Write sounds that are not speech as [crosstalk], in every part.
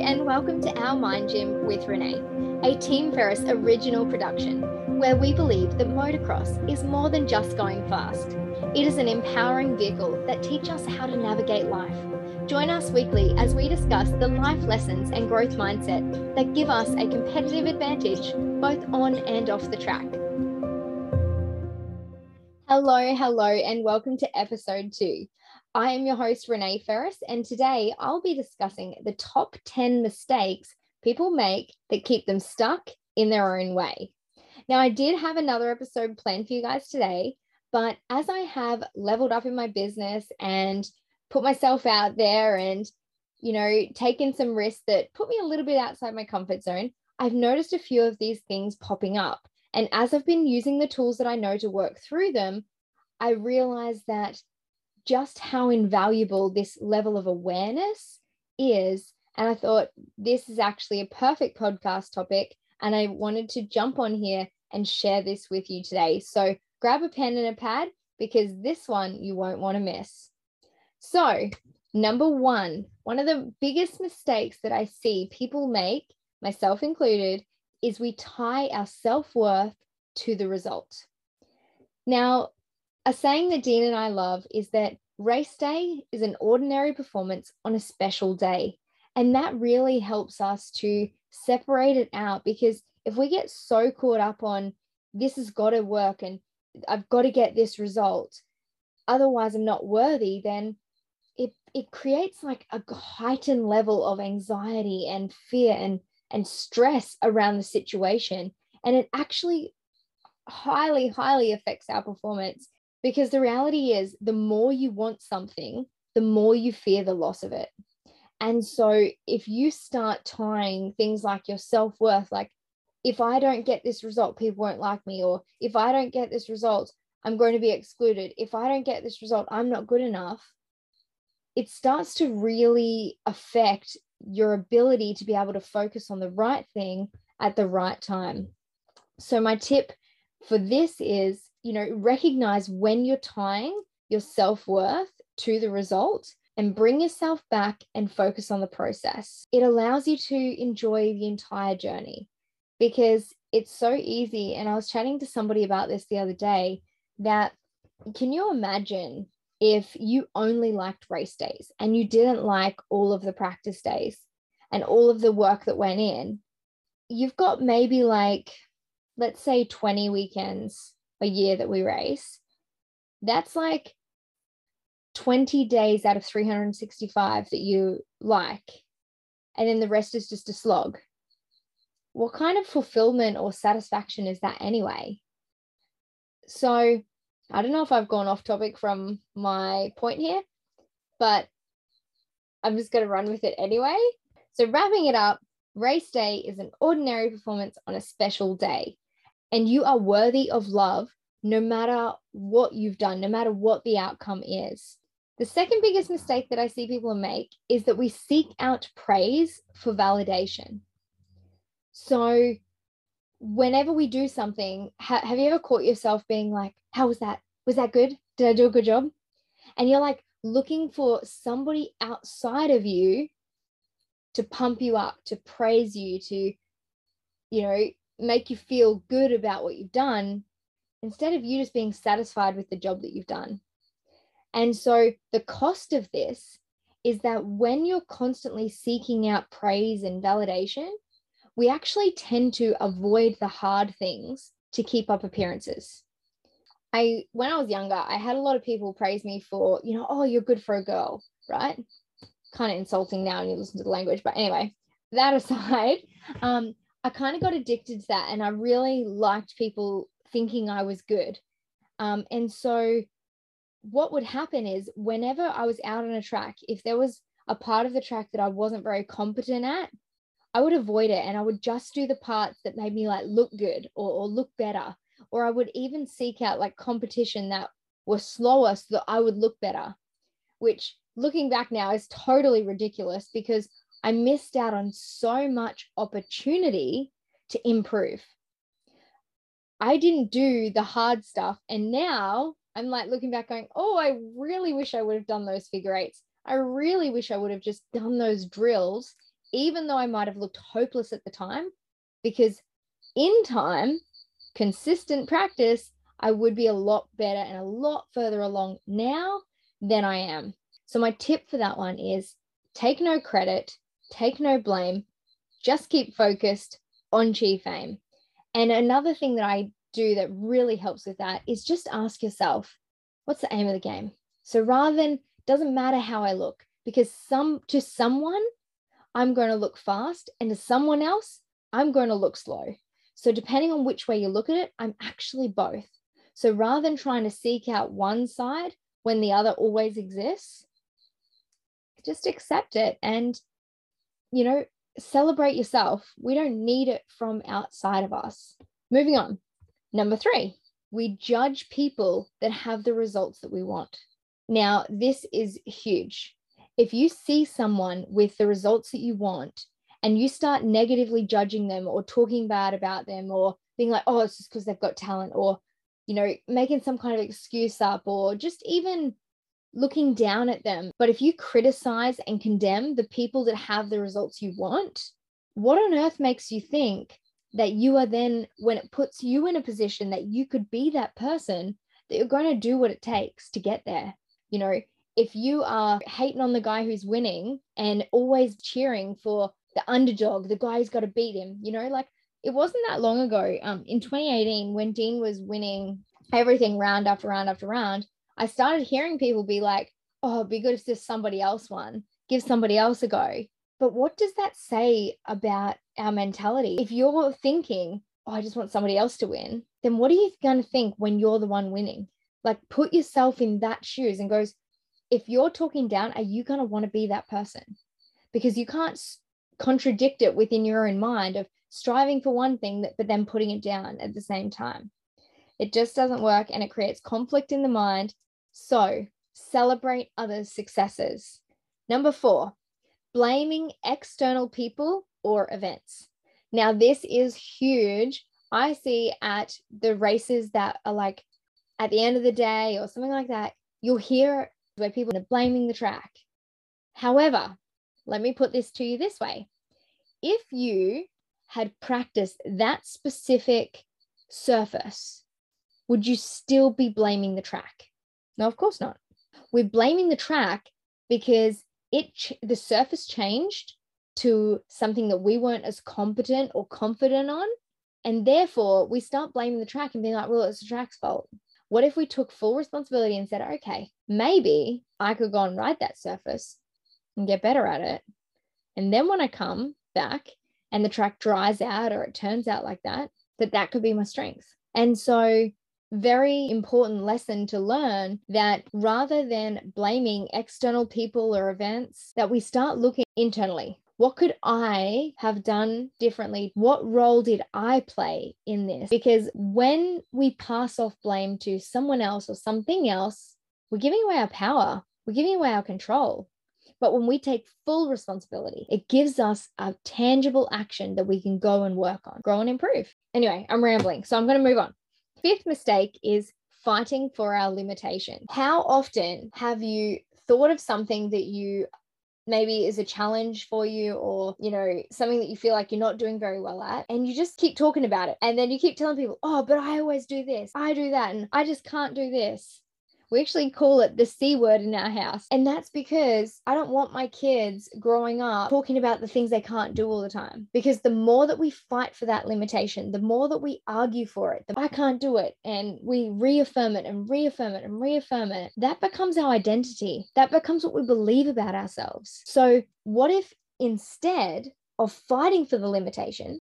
and welcome to Our Mind Gym with Renee, a Team Ferris original production where we believe that motocross is more than just going fast. It is an empowering vehicle that teaches us how to navigate life. Join us weekly as we discuss the life lessons and growth mindset that give us a competitive advantage both on and off the track. Hello, hello, and welcome to episode two. I am your host, Renee Ferris, and today I'll be discussing the top 10 mistakes people make that keep them stuck in their own way. Now, I did have another episode planned for you guys today, but as I have leveled up in my business and put myself out there and, you know, taken some risks that put me a little bit outside my comfort zone, I've noticed a few of these things popping up. And as I've been using the tools that I know to work through them, I realized that just how invaluable this level of awareness is. And I thought this is actually a perfect podcast topic. And I wanted to jump on here and share this with you today. So grab a pen and a pad because this one you won't want to miss. So, number one, one of the biggest mistakes that I see people make, myself included, is we tie our self worth to the result. Now, a saying that Dean and I love is that race day is an ordinary performance on a special day. And that really helps us to separate it out because if we get so caught up on this has got to work and I've got to get this result, otherwise I'm not worthy, then it, it creates like a heightened level of anxiety and fear and, and stress around the situation. And it actually highly, highly affects our performance because the reality is, the more you want something, the more you fear the loss of it. And so, if you start tying things like your self worth, like if I don't get this result, people won't like me, or if I don't get this result, I'm going to be excluded. If I don't get this result, I'm not good enough. It starts to really affect your ability to be able to focus on the right thing at the right time. So, my tip for this is you know, recognize when you're tying your self worth to the result and bring yourself back and focus on the process. It allows you to enjoy the entire journey because it's so easy. And I was chatting to somebody about this the other day that can you imagine if you only liked race days and you didn't like all of the practice days and all of the work that went in? You've got maybe like, let's say 20 weekends a year that we race, that's like 20 days out of 365 that you like, and then the rest is just a slog. What kind of fulfillment or satisfaction is that anyway? So, I don't know if I've gone off topic from my point here, but I'm just going to run with it anyway. So, wrapping it up, race day is an ordinary performance on a special day and you are worthy of love no matter what you've done, no matter what the outcome is. The second biggest mistake that I see people make is that we seek out praise for validation. So, whenever we do something, ha- have you ever caught yourself being like, How was that? Was that good? Did I do a good job? And you're like looking for somebody outside of you to pump you up, to praise you, to, you know, make you feel good about what you've done instead of you just being satisfied with the job that you've done. And so the cost of this is that when you're constantly seeking out praise and validation, we actually tend to avoid the hard things to keep up appearances. I when I was younger, I had a lot of people praise me for, you know, oh, you're good for a girl, right? Kind of insulting now when you listen to the language, but anyway, that [laughs] aside, um, I kind of got addicted to that and I really liked people thinking I was good. Um, and so what would happen is whenever I was out on a track, if there was a part of the track that I wasn't very competent at, I would avoid it and I would just do the parts that made me like look good or, or look better. Or I would even seek out like competition that was slower so that I would look better, which looking back now is totally ridiculous because I missed out on so much opportunity to improve. I didn't do the hard stuff. And now I'm like looking back going, oh, I really wish I would have done those figure eights. I really wish I would have just done those drills even though I might have looked hopeless at the time, because in time, consistent practice, I would be a lot better and a lot further along now than I am. So, my tip for that one is take no credit, take no blame, just keep focused on Chi Fame. And another thing that I do that really helps with that is just ask yourself, what's the aim of the game? So rather than doesn't matter how I look, because some to someone, I'm going to look fast, and to someone else, I'm going to look slow. So depending on which way you look at it, I'm actually both. So rather than trying to seek out one side when the other always exists, just accept it and you know celebrate yourself. We don't need it from outside of us. Moving on. Number three, we judge people that have the results that we want. Now, this is huge. If you see someone with the results that you want and you start negatively judging them or talking bad about them or being like, oh, it's just because they've got talent or, you know, making some kind of excuse up or just even looking down at them. But if you criticize and condemn the people that have the results you want, what on earth makes you think that you are then, when it puts you in a position that you could be that person, that you're going to do what it takes to get there? You know, if you are hating on the guy who's winning and always cheering for the underdog, the guy who's got to beat him, you know, like it wasn't that long ago um, in 2018 when Dean was winning everything round after round after round I started hearing people be like, oh, it'd be good if just somebody else won, give somebody else a go. But what does that say about our mentality? If you're thinking, oh, I just want somebody else to win, then what are you going to think when you're the one winning? Like put yourself in that shoes and goes, if you're talking down, are you going to want to be that person? Because you can't contradict it within your own mind of striving for one thing, but then putting it down at the same time. It just doesn't work and it creates conflict in the mind so celebrate others' successes. Number four, blaming external people or events. Now, this is huge. I see at the races that are like at the end of the day or something like that, you'll hear where people are blaming the track. However, let me put this to you this way if you had practiced that specific surface, would you still be blaming the track? No, of course not. We're blaming the track because it the surface changed to something that we weren't as competent or confident on. And therefore, we start blaming the track and being like, well, it's the track's fault. What if we took full responsibility and said, okay, maybe I could go and ride that surface and get better at it. And then when I come back and the track dries out or it turns out like that, that that could be my strength. And so very important lesson to learn that rather than blaming external people or events that we start looking internally what could I have done differently? What role did I play in this? Because when we pass off blame to someone else or something else, we're giving away our power, we're giving away our control. But when we take full responsibility, it gives us a tangible action that we can go and work on, grow and improve. Anyway, I'm rambling, so I'm going to move on. Fifth mistake is fighting for our limitation. How often have you thought of something that you maybe is a challenge for you or you know something that you feel like you're not doing very well at and you just keep talking about it. And then you keep telling people oh but i always do this. I do that. And i just can't do this we actually call it the C word in our house. And that's because I don't want my kids growing up talking about the things they can't do all the time. Because the more that we fight for that limitation, the more that we argue for it, the I can't do it, and we reaffirm it and reaffirm it and reaffirm it, that becomes our identity. That becomes what we believe about ourselves. So, what if instead of fighting for the limitation,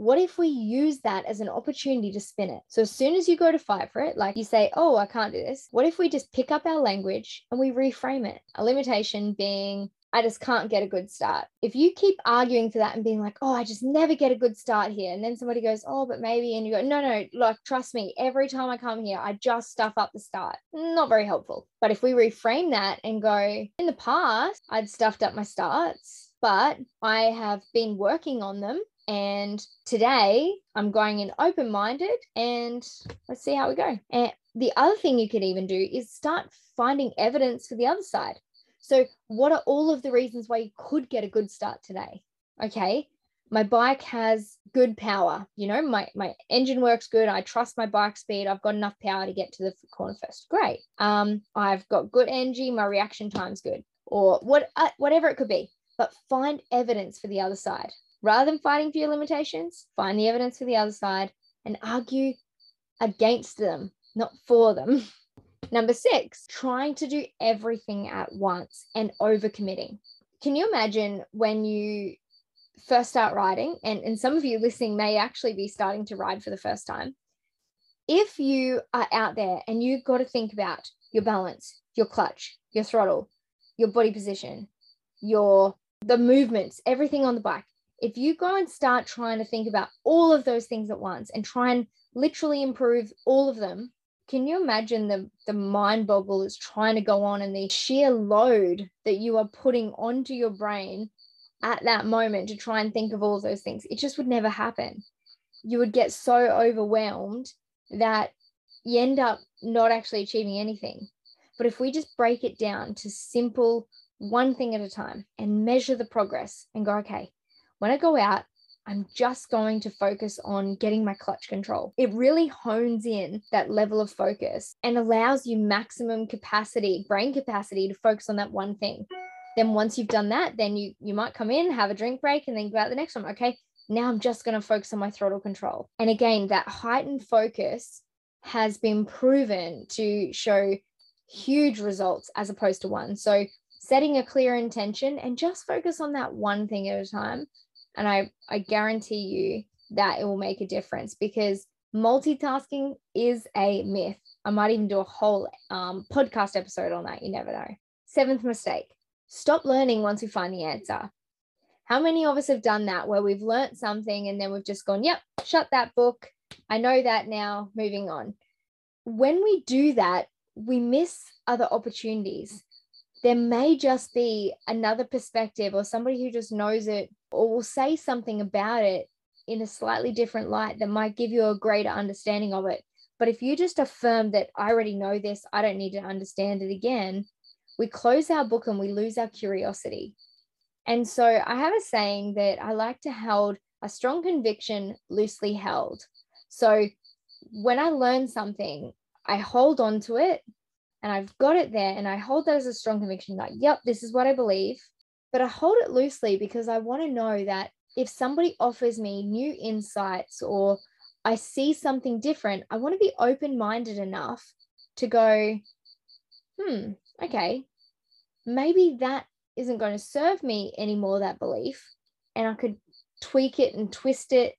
what if we use that as an opportunity to spin it? So as soon as you go to fight for it, like you say, oh, I can't do this, what if we just pick up our language and we reframe it? A limitation being, I just can't get a good start. If you keep arguing for that and being like, oh, I just never get a good start here. And then somebody goes, oh, but maybe, and you go, no, no, look, trust me, every time I come here, I just stuff up the start. Not very helpful. But if we reframe that and go, in the past, I'd stuffed up my starts, but I have been working on them and today I'm going in open minded and let's see how we go. And the other thing you could even do is start finding evidence for the other side. So, what are all of the reasons why you could get a good start today? Okay. My bike has good power. You know, my, my engine works good. I trust my bike speed. I've got enough power to get to the corner first. Great. Um, I've got good energy. My reaction time's good, or what, uh, whatever it could be. But find evidence for the other side. Rather than fighting for your limitations, find the evidence for the other side and argue against them, not for them. [laughs] Number six, trying to do everything at once and overcommitting. Can you imagine when you first start riding, and, and some of you listening may actually be starting to ride for the first time? If you are out there and you've got to think about your balance, your clutch, your throttle, your body position, your the movements, everything on the bike. If you go and start trying to think about all of those things at once and try and literally improve all of them, can you imagine the the mind boggle is trying to go on and the sheer load that you are putting onto your brain at that moment to try and think of all of those things? It just would never happen. You would get so overwhelmed that you end up not actually achieving anything. But if we just break it down to simple one thing at a time and measure the progress and go okay when i go out I'm just going to focus on getting my clutch control. It really hones in that level of focus and allows you maximum capacity, brain capacity to focus on that one thing. Then once you've done that, then you you might come in, have a drink break and then go out the next one. Okay, now I'm just going to focus on my throttle control. And again, that heightened focus has been proven to show huge results as opposed to one. So setting a clear intention and just focus on that one thing at a time and I, I guarantee you that it will make a difference because multitasking is a myth. I might even do a whole um, podcast episode on that. You never know. Seventh mistake stop learning once we find the answer. How many of us have done that where we've learned something and then we've just gone, yep, shut that book. I know that now, moving on. When we do that, we miss other opportunities there may just be another perspective or somebody who just knows it or will say something about it in a slightly different light that might give you a greater understanding of it. But if you just affirm that I already know this, I don't need to understand it again, we close our book and we lose our curiosity. And so I have a saying that I like to hold a strong conviction loosely held. So when I learn something, I hold on to it and I've got it there and I hold that as a strong conviction like, yep, this is what I believe. But I hold it loosely because I want to know that if somebody offers me new insights or I see something different, I want to be open minded enough to go, hmm, okay, maybe that isn't going to serve me anymore, that belief. And I could tweak it and twist it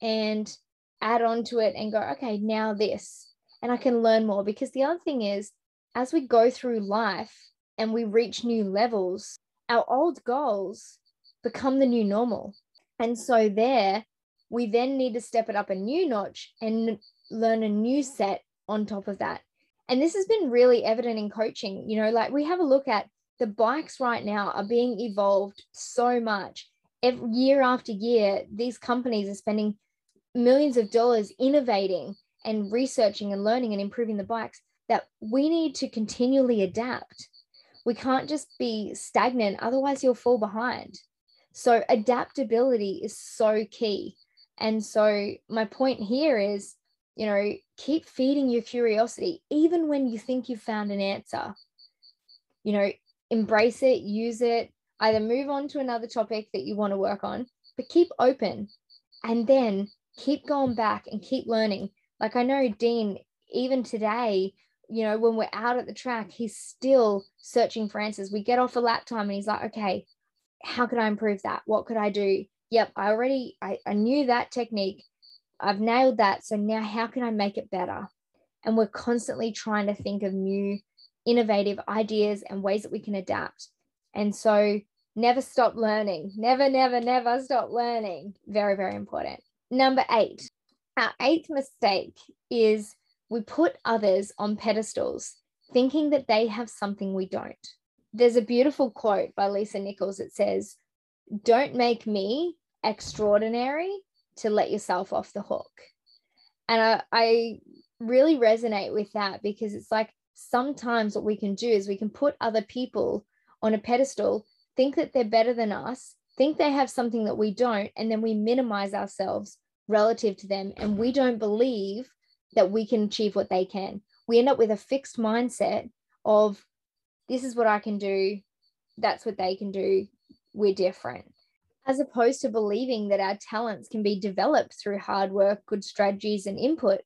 and add on to it and go, okay, now this. And I can learn more because the other thing is, as we go through life and we reach new levels, our old goals become the new normal. And so, there, we then need to step it up a new notch and learn a new set on top of that. And this has been really evident in coaching. You know, like we have a look at the bikes right now are being evolved so much. Every year after year, these companies are spending millions of dollars innovating and researching and learning and improving the bikes that we need to continually adapt. We can't just be stagnant, otherwise, you'll fall behind. So, adaptability is so key. And so, my point here is, you know, keep feeding your curiosity, even when you think you've found an answer. You know, embrace it, use it, either move on to another topic that you want to work on, but keep open and then keep going back and keep learning. Like I know Dean, even today, you know, when we're out at the track, he's still searching for answers. We get off a lap time and he's like, okay, how could I improve that? What could I do? Yep, I already I, I knew that technique. I've nailed that. So now how can I make it better? And we're constantly trying to think of new innovative ideas and ways that we can adapt. And so never stop learning. Never, never, never stop learning. Very, very important. Number eight. Our eighth mistake is we put others on pedestals, thinking that they have something we don't. There's a beautiful quote by Lisa Nichols that says, Don't make me extraordinary to let yourself off the hook. And I, I really resonate with that because it's like sometimes what we can do is we can put other people on a pedestal, think that they're better than us, think they have something that we don't, and then we minimize ourselves relative to them. And we don't believe that we can achieve what they can. We end up with a fixed mindset of this is what I can do, that's what they can do, we're different. As opposed to believing that our talents can be developed through hard work, good strategies, and input.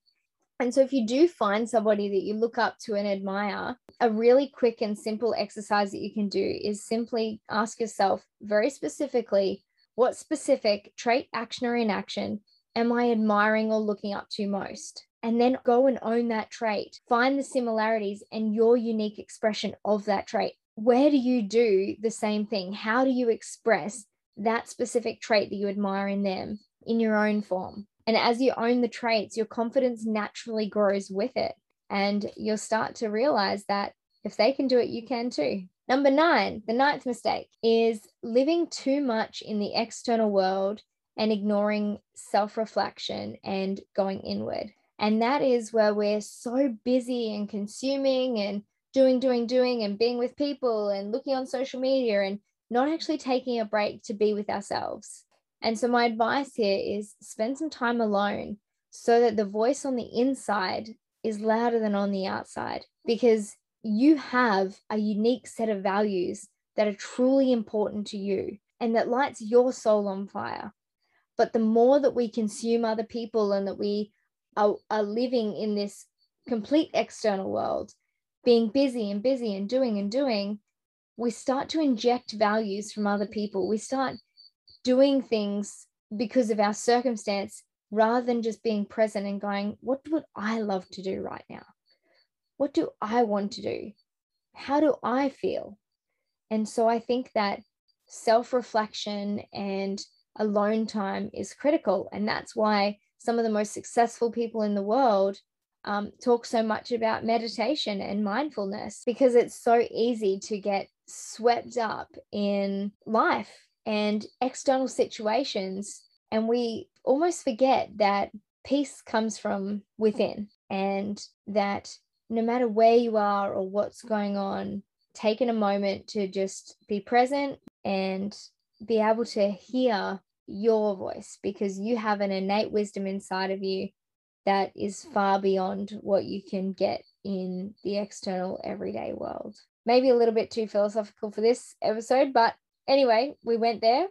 And so, if you do find somebody that you look up to and admire, a really quick and simple exercise that you can do is simply ask yourself very specifically what specific trait, action, or inaction am I admiring or looking up to most? And then go and own that trait. Find the similarities and your unique expression of that trait. Where do you do the same thing? How do you express that specific trait that you admire in them in your own form? And as you own the traits, your confidence naturally grows with it. And you'll start to realize that if they can do it, you can too. Number nine, the ninth mistake is living too much in the external world and ignoring self reflection and going inward. And that is where we're so busy and consuming and doing, doing, doing, and being with people and looking on social media and not actually taking a break to be with ourselves. And so, my advice here is spend some time alone so that the voice on the inside is louder than on the outside because you have a unique set of values that are truly important to you and that lights your soul on fire. But the more that we consume other people and that we are, are living in this complete external world, being busy and busy and doing and doing, we start to inject values from other people. We start doing things because of our circumstance rather than just being present and going, what would I love to do right now? What do I want to do? How do I feel? And so I think that self reflection and alone time is critical. And that's why some of the most successful people in the world um, talk so much about meditation and mindfulness because it's so easy to get swept up in life and external situations. And we almost forget that peace comes from within and that no matter where you are or what's going on, taking a moment to just be present and be able to hear your voice because you have an innate wisdom inside of you that is hmm. far beyond what you can get in the external everyday world. Maybe a little bit too philosophical for this episode, but anyway, we went there.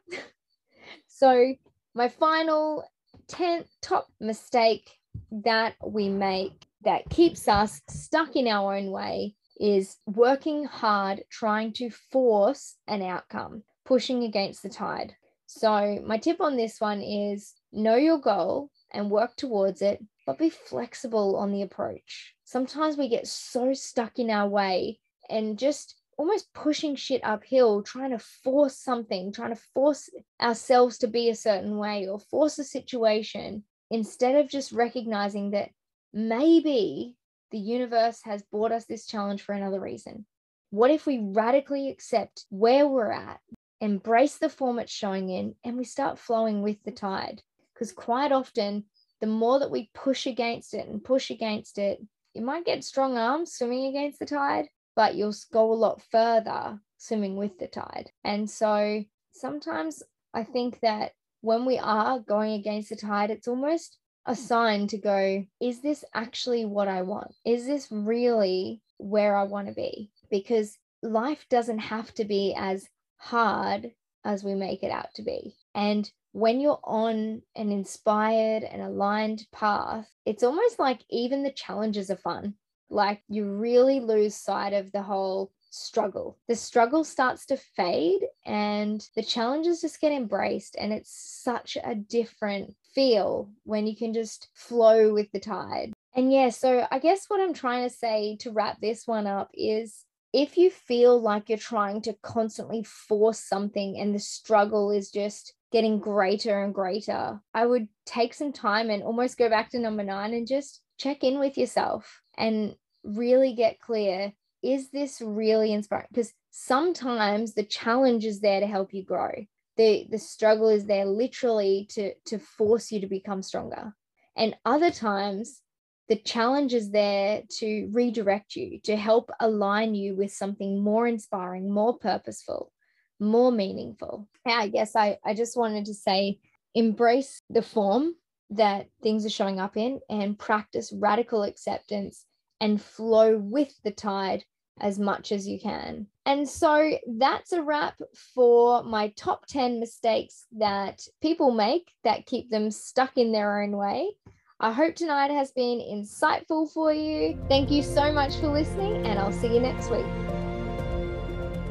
[laughs] so, my final 10 top mistake that we make that keeps us stuck in our own way is working hard, trying to force an outcome, pushing against the tide. So, my tip on this one is know your goal and work towards it, but be flexible on the approach. Sometimes we get so stuck in our way and just almost pushing shit uphill, trying to force something, trying to force ourselves to be a certain way or force a situation instead of just recognizing that maybe the universe has brought us this challenge for another reason. What if we radically accept where we're at, embrace the form it's showing in, and we start flowing with the tide? Because quite often, the more that we push against it and push against it, you might get strong arms swimming against the tide, but you'll go a lot further swimming with the tide. And so sometimes I think that when we are going against the tide, it's almost a sign to go, is this actually what I want? Is this really where I want to be? Because life doesn't have to be as hard as we make it out to be. And when you're on an inspired and aligned path, it's almost like even the challenges are fun like you really lose sight of the whole struggle. The struggle starts to fade and the challenges just get embraced. And it's such a different feel when you can just flow with the tide. And yeah, so I guess what I'm trying to say to wrap this one up is if you feel like you're trying to constantly force something and the struggle is just getting greater and greater, I would take some time and almost go back to number nine and just check in with yourself and really get clear is this really inspiring? Because sometimes the challenge is there to help you grow. The the struggle is there literally to to force you to become stronger. And other times the challenge is there to redirect you, to help align you with something more inspiring, more purposeful, more meaningful. Yeah, I guess I, I just wanted to say embrace the form that things are showing up in and practice radical acceptance and flow with the tide as much as you can. And so that's a wrap for my top 10 mistakes that people make that keep them stuck in their own way. I hope tonight has been insightful for you. Thank you so much for listening, and I'll see you next week.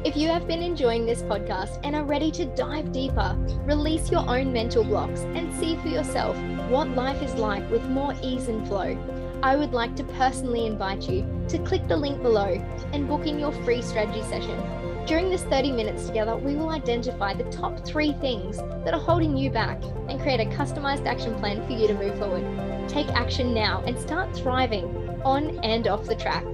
If you have been enjoying this podcast and are ready to dive deeper, release your own mental blocks, and see for yourself what life is like with more ease and flow, I would like to personally invite you to click the link below and book in your free strategy session. During this 30 minutes together, we will identify the top three things that are holding you back and create a customized action plan for you to move forward. Take action now and start thriving on and off the track.